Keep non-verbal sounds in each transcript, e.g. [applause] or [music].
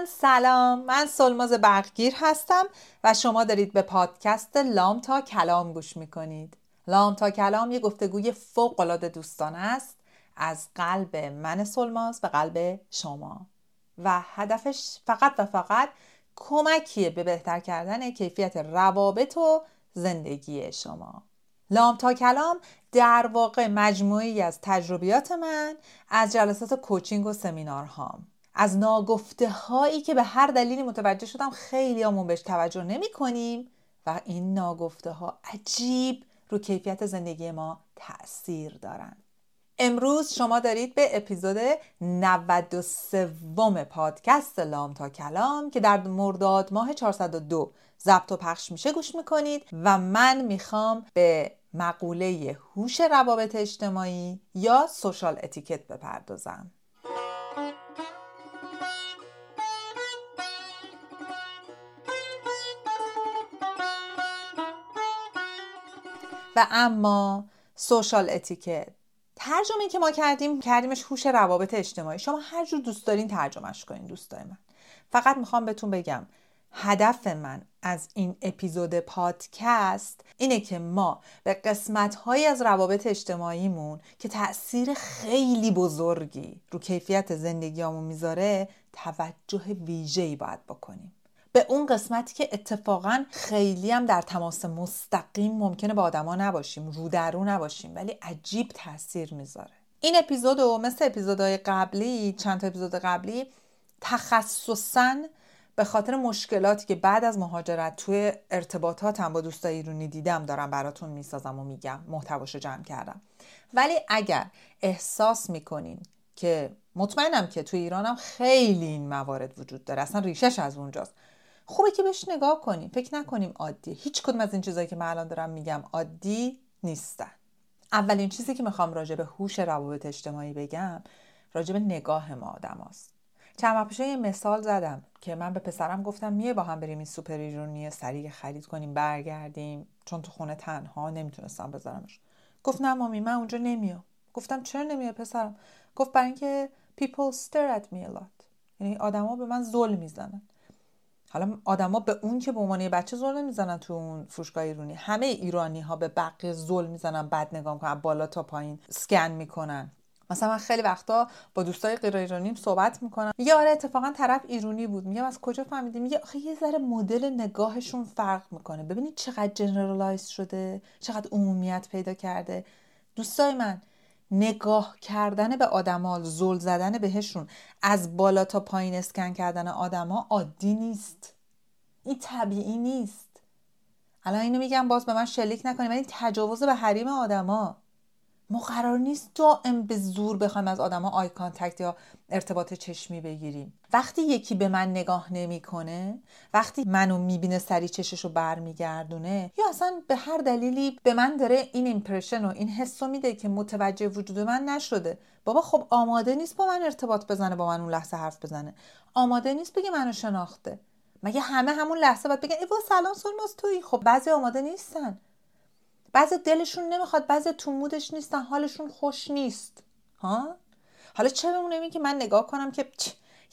دوستان سلام. من سلماز برقگیر هستم و شما دارید به پادکست لام تا کلام گوش می‌کنید. لام تا کلام یه گفتگوی فوق العاده دوستانه است. از قلب من سلماز به قلب شما. و هدفش فقط و فقط کمکیه به بهتر کردن کیفیت روابط و زندگی شما. لام تا کلام در واقع مجموعی از تجربیات من از جلسات کوچینگ و سمینارهام. از ناگفته هایی که به هر دلیلی متوجه شدم خیلی همون بهش توجه نمی کنیم و این ناگفته ها عجیب رو کیفیت زندگی ما تاثیر دارن. امروز شما دارید به اپیزود 93 پادکست لام تا کلام که در مرداد ماه 402 ضبط و پخش میشه گوش می‌کنید و من می‌خوام به مقوله هوش روابط اجتماعی یا سوشال اتیکت بپردازم. و اما سوشال اتیکت. ترجمه که ما کردیم کردیمش هوش روابط اجتماعی. شما هر جور دوست دارین ترجمهش کنین دوستای من. فقط می‌خوام بهتون بگم هدف من از این اپیزود پادکست اینه که ما به قسمت های از روابط اجتماعیمون که تاثیر خیلی بزرگی رو کیفیت زندگیامون می‌ذاره توجه ویژه‌ای باید بکنیم. به اون قسمتی که اتفاقا خیلی هم در تماس مستقیم ممکنه با آدما نباشیم رو در رو نباشیم ولی عجیب تاثیر می‌ذاره. این اپیزود و مثل اپیزودهای قبلی چند تا اپیزود قبلی تخصصا به خاطر مشکلاتی که بعد از مهاجرت توی ارتباطاتم با دوستای ایرانی دیدم دارم براتون می‌سازم و میگم محتواشو جمع کردم. ولی اگر احساس می‌کنین که مطمئنم که توی ایرانم خیلی این موارد وجود داره اصلا ریشش از اونجاست. خوبه که بهش نگاه کنیم. فکر نکنیم عادیه. هیچ کدوم از این چیزایی که من الان دارم میگم عادی نیستن. اولین چیزی که می‌خوام راجع به هوش روابط اجتماعی بگم راجع به نگاه ما آدم هست. چند وقت یه مثال زدم که من به پسرم گفتم میه با هم بریم این سوپر ایرونی سریع خرید کنیم برگردیم. چون تو خونه تنها نمی‌تونستم بذارمش. گفت نه مامی من اونجا نمیام. گفتم چرا نمیای پسرم؟ گفت برای اینکه people stare at me a lot. یعنی آدما به من ظلم می‌زنن. حالا آدما به اون که به عنوان بچه ظلم می‌زنن تو اون فروشگاه ایرانی همه ایرانی ها به بقیه ظلم می‌زنن بد نگاه می‌کنن بالا تا پایین سکن می‌کنن. مثلا من خیلی وقتا با دوستای غیر ایرانیم صحبت می‌کنم. میگه آره اتفاقا طرف ایرانی بود. میگم از کجا فهمیدی؟ میگه آخه یه ذره مدل نگاهشون فرق می‌کنه. ببینید چقدر جنرالایز شده چقدر عمومیت پیدا کرده. دوستای من نگاه کردن به آدما زل زدن بهشون از بالا تا پایین اسکن کردن آدما عادی نیست. این طبیعی نیست. الان اینو میگم باز به من شلیک نکنیم این تجاوز به حریم آدما. ما قرار نیست دائم به زور بخوایم از آدما eye contact یا ارتباط چشمی بگیریم. وقتی یکی به من نگاه نمی‌کنه وقتی منو می‌بینه سری چشش رو برمیگردونه یا اصلا به هر دلیلی به من داره این impression و این حس میده که متوجه وجود من نشده. بابا خب آماده نیست با من ارتباط بزنه با من اون لحظه حرف بزنه. آماده نیست بگه منو شناخته. مگه همه همون لحظه باید بگن ای سلام سولماز تویی. خب بعضی آماده نیستن. بعضی دلشون نمی‌خواد بعضی تو مودش نیستن حالشون خوش نیست. ها؟ حالا چه بمونه؟ که من نگاه کنم که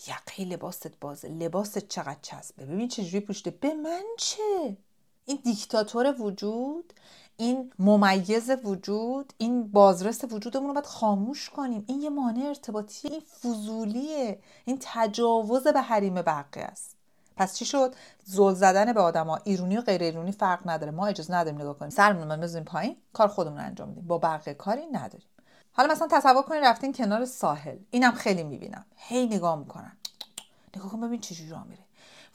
یقه لباست بازه. لباست چقدر چسبه. ببین چجوری پوشته به من چه؟ این دیکتاتور وجود این ممیز وجود این بازرس وجودمون رو باید خاموش کنیم. این یه مانع ارتباطی این فضولیه. این تجاوز به حریم بقیه است. پس چی شد؟ زل زدن به آدما ایرونی و غیر ایرونی فرق نداره. ما اجازه نداریم نگاه کنیم. سرمون رو بزنیم پایین کار خودمون انجام بدیم با بقیه کاری نداریم. حالا مثلا تصور کنید رفتین کنار ساحل. اینم خیلی می‌بینم. هی نگاه می‌کنن. نگاه کن ببین چجوری راه میره.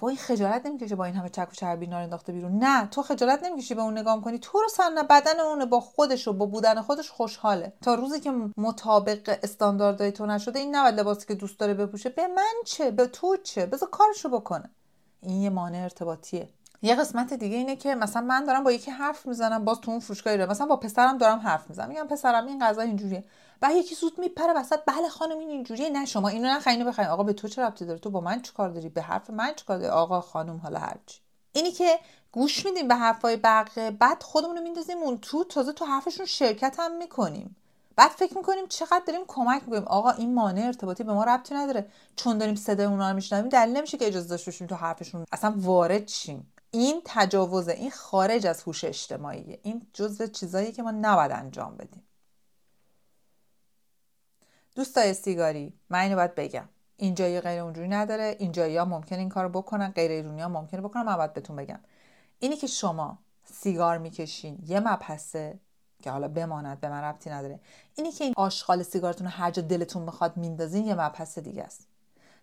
وای خجالت نمی‌کشه با این همه چک و چربی نار انداخته بیرون. نه تو خجالت نمی‌کشی به اون نگاه کنی. تو رو سن بدن اون با خودش و با بودن خودش خوشحاله. تا روزی که مطابق استانداردهای تو نشده این نباید لباسی که دوست داره بپوشه. به من چه؟ به تو چه؟ بذار کارشو بکنه. این یه مانع ارتباطیه. یه قسمت دیگه اینه که مثلا من دارم با یکی حرف می‌زنم باز تو اون فروشگاهی رو مثلا با پسرم دارم حرف می‌زنم. میگم پسرم این غذا اینجوریه. و یکی زود میپره وسط بله خانم این اینجوریه. نه شما اینو نخرین بخرین. آقا به تو چه ربطی داره؟ تو با من چیکار داری؟ به حرف من چیکار داری؟ آقا خانم حالا هرچی اینی که گوش میدیم به حرفای بقیه بعد خودمون رو میندازیم اون تو تازه تو حرفشون شرکت هم می‌کنیم. بعد فکر می‌کنیم چقدر داریم کمک می‌کنیم. آقا این مانع ارتباطی به ما ربطی نداره. چون داریم صدای اونا رو میشنویم دلیل نمیشه که اجازه داشته باشیم تو حرفشون اصلا وارد شیم. این تجاوزه این خارج از هوش اجتماعیه. این جزء چیزایی که ما نباید انجام بدیم. دوستای سیگاری من اینو باید بگم. اینجایی غیر اونجوری نداره. اینجایی ها ممکن این کارو بکنن. غیر ایرونی ها ممکنه بکنن. من باید بهتون بگم. اینی که شما سیگار می‌کشین یه مبحثه. که حالا بماند به من ربطی نداره. اینی که این آشغال سیگارتون هر جا دلتون بخواد میندازین یه مبحث دیگه است.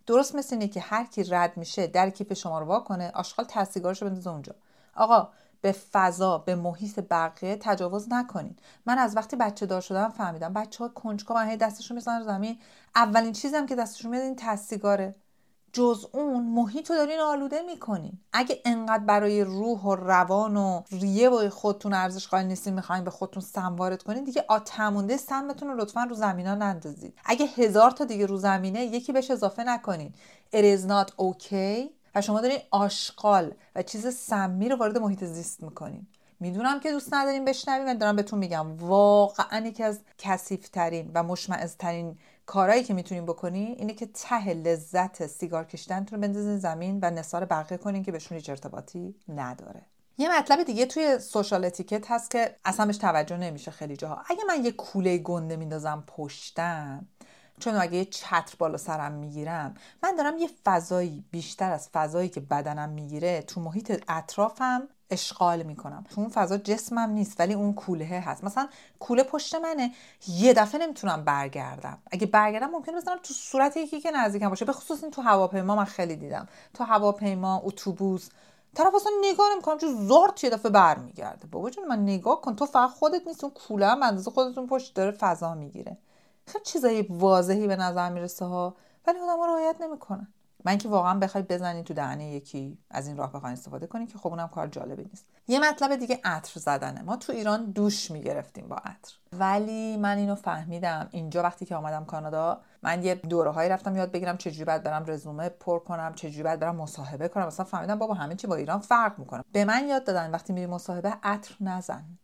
درست مثل اینه که هر کی رد میشه در کیف شما رو وا کنه آشغال ته سیگارشو بندازه اونجا. آقا به فضا به محیط بقیه تجاوز نکنین. من از وقتی بچه دار شدم فهمیدم بچه ها کنجکاو هی دستشون می‌زنن زمین. اولین چیزی که دستشون میاد این تسیگاره جز اون محیط رو دارین آلوده می‌کنین. اگه انقدر برای روح و روان و ریه و خودتون ارزش قائل نیستین می‌خواین به خودتون سم وارد کنین دیگه آتمونده سمتون رو لطفا رو زمینا نندازید. اگه هزار تا دیگه رو زمینه یکی بهش اضافه نکنین. It is not okay. و شما دارین آشغال و چیز سمی رو وارد محیط زیست می‌کنین. می‌دونم که دوست نداریم بشنویم و دارم بهتون میگم. واقعا یکی از کثیفترین و مشمعزترین کارهایی که می‌تونین بکنین اینه که ته لذت سیگار کشیدنتون رو بندازین زمین و نثار بقیه کنین که بهشون هیچ ارتباطی نداره. یه مطلب دیگه توی سوشال اتیکت هست که اصلا بهش توجه نمیشه خیلی جاها. اگه من یه کوله گنده میندازم پشتم چون اگه یه چتر بالا سرم می‌گیرم من دارم یه فضایی بیشتر از فضایی که بدنم می‌گیره تو محیط اطرافم اشغال می‌کنم. تو اون فضا جسمم نیست ولی اون کوله هست. مثلا کوله پشت منه یه دفعه نمی‌تونم برگردم. اگه برگردم ممکنه بزنم تو صورت یکی که نزدیکم باشه به خصوص این تو هواپیما من خیلی دیدم. تو هواپیما اتوبوس طرف اصلا نگاه نمی‌کنم چون زار یه دفعه برمیگرده. بابا جون من نگاه کن تو فقط خودت نیست اون کوله هم اندازه خودتون پشت داره فضا می‌گیره. خیلی چیزای واضحی به نظر می‌رسه ها ولی آدم رعایت نمی‌کنن. من که واقعا بخواید بزنید تو دهنه یکی از این راه بخواید استفاده کنید که خب اونم کار جالبی نیست. یه مطلب دیگه عطر زدنه. ما تو ایران دوش می‌گرفتیم با عطر. ولی من اینو فهمیدم. اینجا وقتی که آمدم کانادا من یه دوره هایی رفتم یاد بگیرم چجوری باید برم رزومه پر کنم چجوری باید برم مصاحبه کنم. مثلا فهمیدم بابا همه چی با ایران فرق می‌کنه. به من یاد دادن وقتی میری مصاحبه عطر نزن.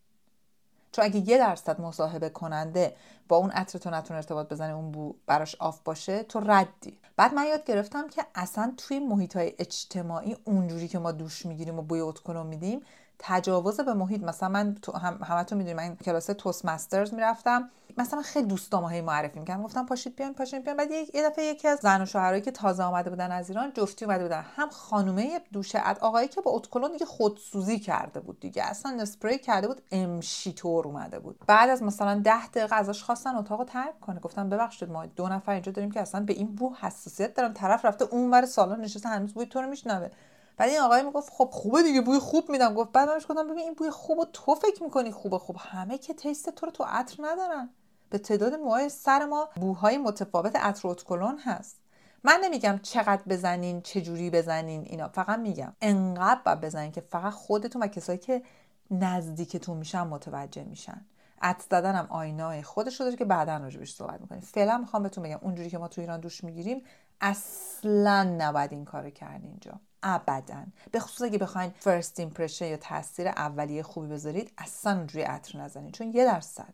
چون اگه یه درصد مصاحبه کننده با اون عطر تو نتونه ارتباط بزنه اون بو براش off باشه تو ردی. بعد من یاد گرفتم که اصلا توی محیط های اجتماعی اونجوری که ما دوش می‌گیریم و بوی اتکلون میدیم تجاوز به محیط. مثلا من تو هم همتون می‌دونید من کلاس Toastmasters می‌رفتم. مثلا خیلی دوستام هی معرفی می‌کردم. گفتم پاشید بیاین پاشید بیاین. بعد یه دفعه یکی از زن و شوهرایی که تازه آمده بودن از ایران جفتی اومده بودن. هم خانومه دوشه اد آقایی که با اتکلون دیگه خودسوزی کرده بود دیگه. اصلا اسپری کرده بود امشی طور اومده بود. بعد از مثلا ده دقیقه ازش خواستن اتاقو ترک کنه. گفتم ببخشید ما دو نفر اینجا داریم که اصلا به این بو حساسیت دارم طرف رفته اونور سالن نشسته هنوز بوی تو رو میشنوه. بعد این آقای می‌گفت خب خوبه دیگه بوی خوب میدم. گفت بعد منش گفتم ببین این بوی خوب تو فکر می‌کنی خوبه. خوب همه که تیست تو رو تو عطر ندارن. به تعداد موهای سر ما بوهای متفاوت عطر اتکلون هست. من نمیگم چقدر بزنین چه جوری بزنین اینا. فقط میگم انقدر باید بزنین که فقط خودتون و کسایی که نزدیکتون میشن متوجه میشن. عطر زدنم آینای خودش رو داره که بعدا راجبش صحبت می‌کنیم. فعلا می‌خوام بهتون بگم اونجوری که ما تو ایران دوش می‌گیریم اصلا نباید این کارو کرد اینجا. ابدا. به خصوص اگه بخواین first impression یا تاثیر اولیه خوبی بذارید اصلا اونجوری عطر نزنید. چون یه درصد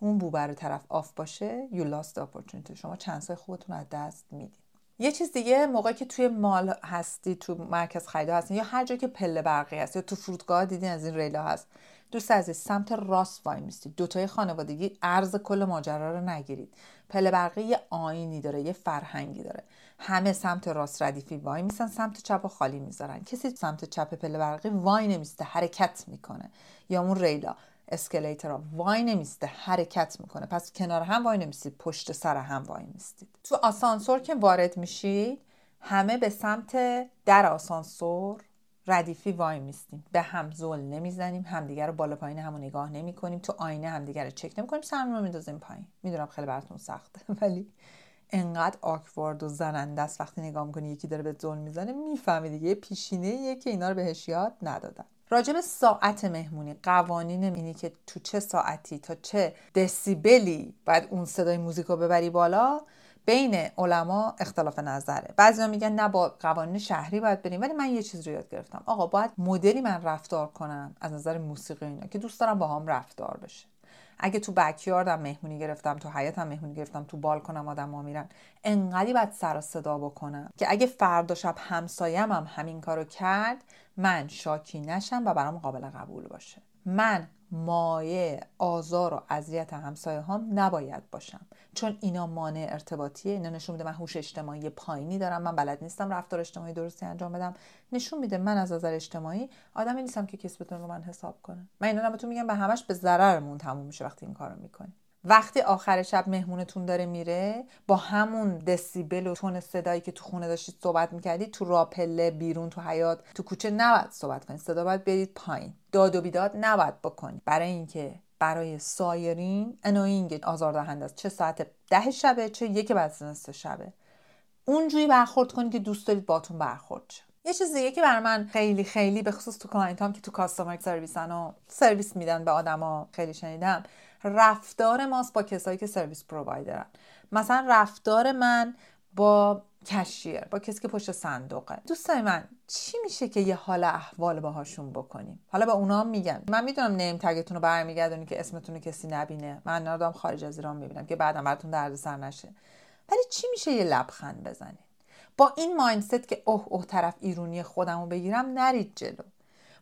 اون بو بر طرف off باشه you lost the شما چانسای خوبتون از دست می‌دید. یه چیز دیگه موقعی که توی mall هستی تو مرکز خریدا هستین یا هر جایی که پله برقی هست یا تو فرودگاه دیدین از این ریلا هست دوست عزیز سمت راست وای میستید. دوتای خانوادگی عرض کل ماجرا رو نگیرید. پله برقی یه آینی داره یه فرهنگی داره. همه سمت راست ردیفی وای میسن سمت چپ و خالی می‌ذارن. کسی سمت چپ پله برقی وای نمیسته حرکت می‌کنه. یا اون ریلا اسکلیترها وای نمیسته حرکت می‌کنه. پس کنار هم وای نمیستید پشت سر هم وای میستید. تو آسانسور که وارد میشید همه به سمت در آسانسور ردیفی وای میستیم. به هم زل نمی‌زنیم همدیگه رو بالا پایین همو نگاه نمی کنیم تو آینه همدیگه رو چک نمی کنیم سرمون رو میندازیم پایین. می‌دونم خیلی براتون سخته [laughs] ولی انقدر آکوارد و زننده است. وقتی نگاه می‌کنی یکی داره به زل می‌زنه می‌فهمی دیگه پیشینه یه که اینا رو بهش یاد ندادن. راجب ساعت مهمونی قوانین اینی که تو چه ساعتی تا چه دسیبلی باید اون صدای موزیک رو ببری بالا بین علما اختلاف نظره. بعضیا میگن نه با قوانین شهری باید بریم ولی من یه چیز رو یاد گرفتم. آقا باید مدلی من رفتار کنم از نظر موسیقی اینا که دوست دارم با هم رفتار بشه. اگه تو بکیاردم مهمونی گرفتم تو حیاتم مهمونی گرفتم تو بالکنم آدم ها میرن. انقدی باید سر صدا بکنم که اگه فردا شب همسایم هم همین کارو کرد من شاکی نشم و برام قابل قبول باشه. من مایه آزار و اذیت همسایه هم نباید باشم. چون اینا مانع ارتباطیه اینا نشون میده من هوش اجتماعی پایینی دارم من بلد نیستم رفتار اجتماعی درستی انجام بدم. نشون میده من از نظر اجتماعی آدمی نیستم که کسی بتونه رو من حساب کنه. من اینا بهتون میگم به همش به ضررمون تموم میشه وقتی این کارو می‌کنی. وقتی آخر شب مهمونتون داره میره با همون دسیبل و تون صدایی که تو خونه داشتید صحبت می‌کردید تو راه‌پله بیرون تو حیاط تو کوچه نباید صحبت کنید. صدا باید برید پایین. داد و بیداد نباید بکنید. برای اینکه برای سایرین annoying آزاردهنده است. چه ساعت ده شبه چه یک بعد نصف شبه. اونجوری برخورد کنید که دوست دارید باتون برخورد شه. یه چیز دیگه که برای من خیلی خیلی به خصوص تو client هام که تو customer service ن و سرویس میدن به آدما خیلی شنیدم. رفتار ماست با کسایی که سرویس پرووایدرن. مثلا رفتار من با کشیر با کسی که پشت صندوقه. دوستای من چی میشه که یه حال احوال باهاشون بکنیم؟ حالا به اونا میگن من می‌دونم نیم تگتون رو برمیگردونی که اسمتون رو کسی نبینه. من نردم خارج از ایران می‌بینم که بعدم براتون دردسر نشه. ولی چی میشه یه لبخند بزنین با این مایندست که اوه اوه طرف ایرونی خودم رو بگیرم نرید جلو.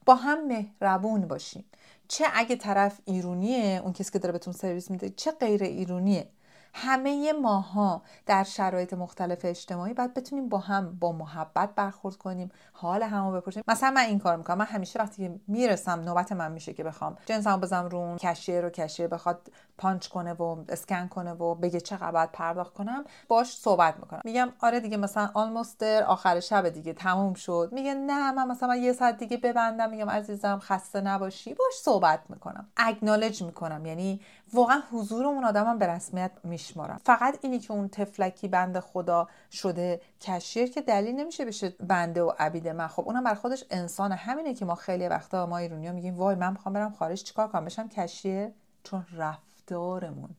با هم مهربون باشیم چه اگه طرف ایرونیه اون کسی که داره بهتون سرویس میده چه غیر ایرونیه؟ همه ماها در شرایط مختلف اجتماعی باید بتونیم با هم با محبت برخورد کنیم حال همو بپرسیم. مثلا من این کار می‌کنم. من همیشه وقتی می‌رسم نوبت من میشه که بخوام جنسمو بزنم رو cashier رو cashier بخواد پانچ کنه و اسکن کنه و بگه چقدر باید پرداخت کنم باش صحبت می‌کنم. میگم آره دیگه مثلا almost آخر شب دیگه تموم شد. میگه نه من مثلا یه ساعت دیگه ببندم. میگم عزیزم خسته نباشی. باش صحبت می‌کنم. acknowledge می‌کنم. یعنی واقعا حضور اون آدمم به رسمیت میشمارم. فقط اینی که اون تفلکی بند خدا شده کشیر که دلیل نمیشه بشه بنده و عبید من. خب اونم بر خودش انسانه. همینه که ما خیلی وقتا ما ایرونیا میگیم وای من می‌خوام برم خارج چیکار کنم؟ بشم کشیر. چون رفتارمون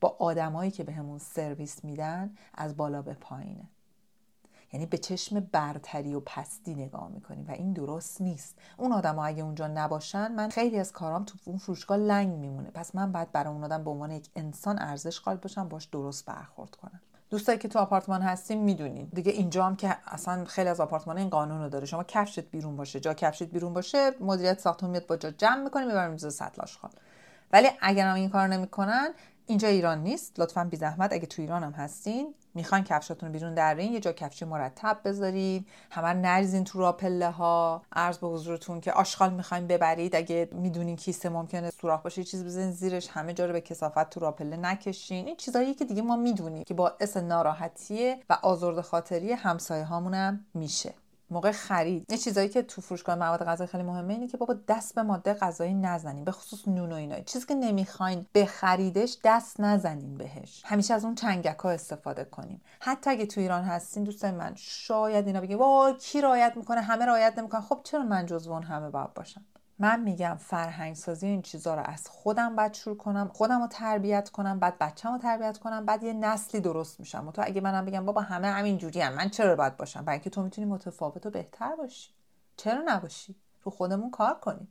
با آدمایی که بهمون به سرویس میدن از بالا به پایینه. یعنی به چشم برتری و پستی نگاه می‌کنیم و این درست نیست. اون آدم ها اگه اونجا نباشن من خیلی از کارام تو اون فروشگاه لنگ میمونه. پس من باید برای اون آدم به عنوان یک انسان ارزش قائل باشم باش درست برخورد کنم. دوستایی که تو آپارتمان هستیم می‌دونین. دیگه اینجا هم که اصلا خیلی از آپارتمان این قانون رو داره. شما کفشت بیرون باشه. جا کفشت بیرون باشه مدیریت ساختمون میاد با جا جمع می‌کنه می‌بریم میز سطل آشغال. ولی اگر هم این کار نمی‌کنن اینجا ایران نیست. لطفا بی زحمت اگه تو ایران هم هستین می‌خواین کفشاتون رو بیرون درین یه جا کفشی مرتب بذارید همه نریزین تو را پله ها عرض به حضورتون که آشغال می‌خواین ببرید. اگه می‌دونین کیسه ممکنه سوراخ باشه چیز بزنین زیرش. همه جا رو به کسافت تو را پله نکشین. این چیزایی که دیگه ما می‌دونیم که باعث ناراحتیه و آزرد خاطری همسایه هامونم میشه. موقع خرید. یه چیزایی که تو فروشگاه مواد غذایی خیلی مهمه اینه که بابا دست به ماده غذایی نزنیم. به خصوص نون و اینا. چیزی که نمی‌خواین بخریدش دست نزنیم بهش. همیشه از اون چنگک ها استفاده کنیم. حتی اگه تو ایران هستین دوستان من شاید اینا بگه وای کی رایت می‌کنه؟ همه رایت نمی‌کنن. خب چرا من جزو اون همه باید باشم؟ من میگم فرهنگ سازی این چیزا رو از خودم باید شروع کنم خودم رو تربیت کنم بعد بچم رو تربیت کنم بعد یه نسلی درست میشم. و تو اگه منم بگم بابا همه همین جوری هم. من چرا باید باشم؟ برای اینکه تو می‌تونی متفاوت و بهتر باشی. چرا نباشی؟ رو خودمون کار کنیم.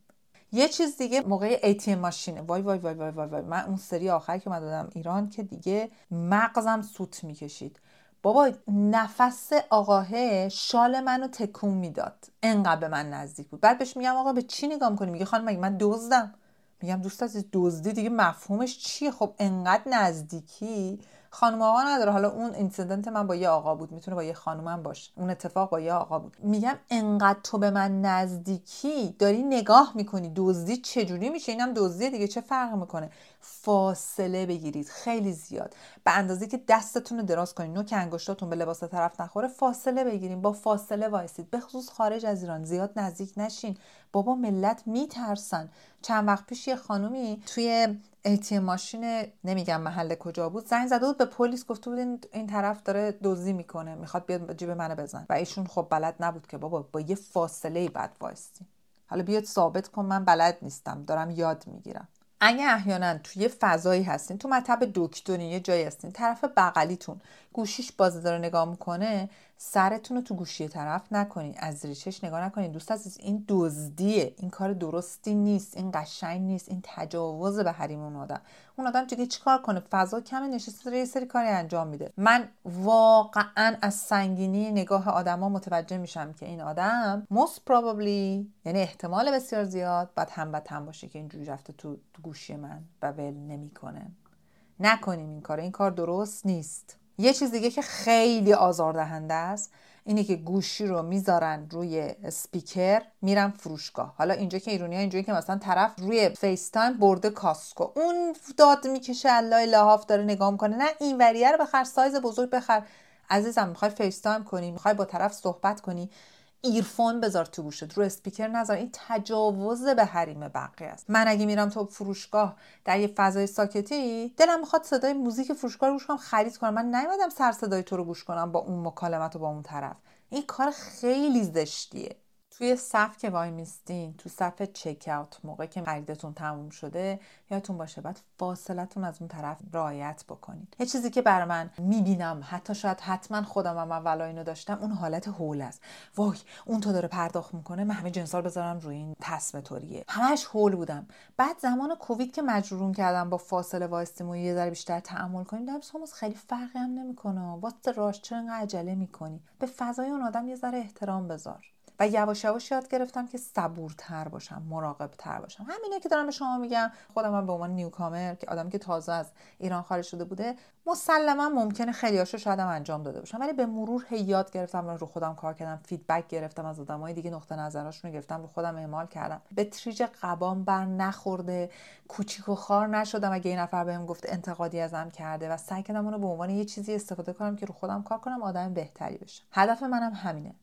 یه چیز دیگه موقع ATM ماشینه. وای وای وای وای وای, وای. من اون سری آخر که من دادم ایران که دیگه مغزم سوت می‌کشید. بابا نفس آقاهه شال منو تکون می‌داد. انقدر به من نزدیک بود. بعد بهش میگم آقا به چی نگاه می‌کنی؟ میگه خانم من دزدم؟ میگم دوست از دزدی دیگه مفهومش چیه؟ خب انقدر نزدیکی. خانم آقا نداره. حالا اون اینسیدنت من با یه آقا بود. می‌تونه با یه خانومم باشه. اون اتفاق با یه آقا بود. میگم انقدر تو به من نزدیکی؟ داری نگاه می‌کنی. دزدی چجوری میشه؟ اینم دزدی دیگه. چه فرق می‌کنه؟ فاصله بگیرید. خیلی زیاد. به اندازه که دستتون رو دراز کنید نوک انگشتاتون به لباس طرف نخوره فاصله بگیریم. با فاصله وایسید. به خصوص خارج از ایران زیاد نزدیک نشین. بابا ملت میترسن. چند وقت پیش یه خانومی توی ایتی ماشین نمیگم محل کجا بود زنگ زده بود به پلیس گفته بود این طرف داره دزدی می‌کنه می‌خواد بیاد جیب منو بزن و ایشون خب بلد نبود که بابا با یه فاصله بد وایستی. حالا بیاد ثابت کن من بلد نیستم دارم یاد می‌گیرم. اگه احیانا توی فضایی هستین تو مطب دکتری یه جایی هستین طرف بغلیتون گوشیش بازی داره نگاه می‌کنه سرتون رو تو گوشی طرف نکنین از ریشش نگاه نکنین. دوست عزیز این دزدیه. این کار درستی نیست. این قشنگ نیست. این تجاوز به حریم اون آدم. اون آدم دیگه چیکار کنه؟ فضا کم نشسته یه سری کاری انجام میده. من واقعا از سنگینی نگاه آدما متوجه میشم که این آدم most probably یعنی احتمال بسیار زیاد بعد هم هم باشه که اینجوری رفته تو گوشی من و ول نمی‌کنه. نکنیم این کار این کار درست نیست. یه چیز دیگه که خیلی آزاردهنده است اینه که گوشی رو می‌ذارن روی اسپیکر میرن فروشگاه. حالا اینجا که ایرونی ها اینجوری که مثلا طرف روی FaceTime برده کاسکو. اون داد می‌کشه الله لحاف داره نگاه می‌کنه. نه این وریه رو بخر سایز بزرگ بخر. عزیزم می‌خوای FaceTime کنی می‌خوای با طرف صحبت کنی. earphone بذار تو گوشت رو اسپیکر نذار. این تجاوز به حریم بقیه است. من اگه میرم تو فروشگاه در یه فضای ساکتی دلم می‌خواد صدای موزیک فروشگاه رو گوش کنم خرید کنم. من نیومدم سر صدای تو رو گوش کنم با اون مکالمت و با اون طرف. این کار خیلی زشتیه. توی صف که وای میستین تو صف چک اوت موقع که خریدتون تموم شده یادتون باشه بعد فاصلتون از اون طرف رعایت بکنید. یه چیزی که برای من می‌بینم حتی شاید حتما خودم هم اولا اینو داشتم اون حالت هول است. وای اون تو داره پرداخت می‌کنه من همه جنسال بذارم روی این تسمه طوریه. همش هول بودم. بعد زمان کووید که مجبورون کردم با فاصله وایستیم و یه ذره بیشتر تحمل کنیم دیدم ساموس خیلی فرقی هم نمی‌کنه. واسه راش چرا عجله می‌کنی؟ به فضای اون آدم یه ذره احترام بذار. و یواش یواش یاد گرفتم که صبورتر باشم مراقبتر باشم. همینه که دارم به شما میگم. خودم هم به عنوان newcomer که آدمی که تازه از ایران خارج شده بوده مسلما ممکنه خیلی هاشو شاید انجام داده باشم. ولی به مرور هی یاد گرفتم رو خودم کار کردم feedback گرفتم از آدمای دیگه نقطه نظراشون رو گرفتم رو خودم اعمال کردم. به تریج قبام بر نخورده کوچیک و خوار نشدم اگه این نفر بهم گفت انتقادی ازم کرده و سعی کردم اونو به عنوان یه چیزی استفاده کنم که رو خودم کار کنم آدم بهتری بشم هدف منم همینه.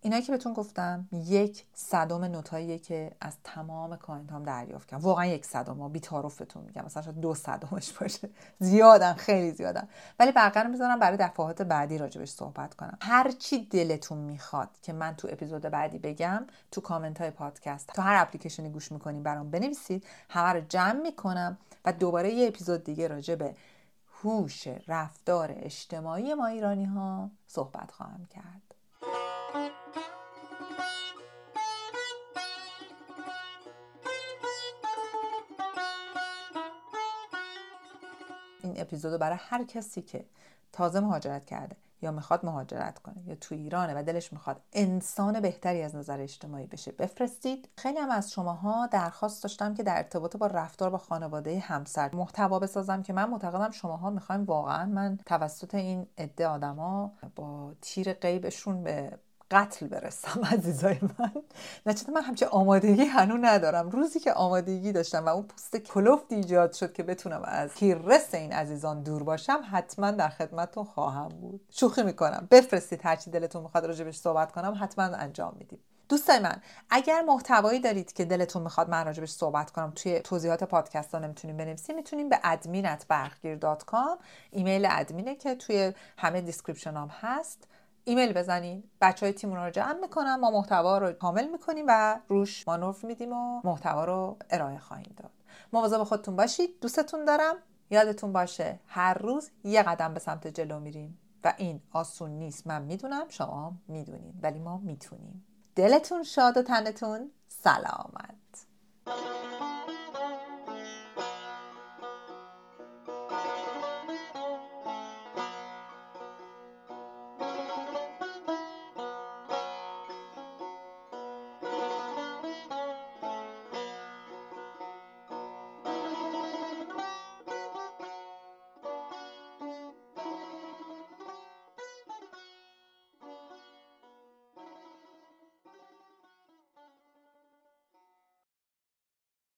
اینایی که بهتون گفتم یک صدم note هاییه که از تمام client هام دریافت کردم. واقعا یک صدم ها بی‌تعارف بهتون میگم. مثلا شاید دو صدمش باشه. [laughs] زیادن خیلی زیادن. ولی بقیه رو می‌ذارم برای دفعات بعدی راجبش صحبت کنم. هر چی دلتون می‌خواد که من تو اپیزود بعدی بگم تو کامنت های پادکست تو هر اپلیکیشنی گوش می‌کنین برام بنویسید. همه رو جمع می‌کنم و دوباره یه اپیزود دیگه راجع به هوش رفتار اجتماعی ما ایرانی ها صحبت خواهم کرد. این اپیزودو برای هر کسی که تازه مهاجرت کرده یا می‌خواد مهاجرت کنه یا تو ایرانه و دلش می‌خواد انسان بهتری از نظر اجتماعی بشه بفرستید. خیلی هم از شماها درخواست داشتم که در ارتباط با رفتار با خانواده همسر محتوا بسازم که من معتقدم شماها می‌خوایم واقعا من توسط این عده آدما با تیر غیبشون به قتل برسم [laughs] عزیزای من. نچته من همچه آمادگی هنو ندارم. روزی که آمادگی داشتم و اون پوست کلفت ایجاد شد که بتونم از کیررس این عزیزان دور باشم حتما در خدمتتون خواهم بود. شوخی می‌کنم. بفرستید هرچی دلتون می‌خواد راجبش صحبت کنم حتما انجام میدیم. دوستای من اگر محتوایی دارید که دلتون می‌خواد من راجبش صحبت کنم توی توضیحات پادکست ها نمی‌تونیم بنویسیم می‌تونیم به ادمینت ایمیل ادمینه که توی همه description هم هست. ایمیل بزنید بچه های تیم رو جمع می‌کنم. ما محتوا رو کامل می‌کنیم و روش مانور میدیم و محتوا رو ارائه خواهیم داد. مواظب خودتون باشید. دوستتون دارم. یادتون باشه هر روز یه قدم به سمت جلو میریم و این آسون نیست. من می‌دونم شما می‌دونین ولی ما می‌تونیم. دلتون شاد و تنتون. سلامت.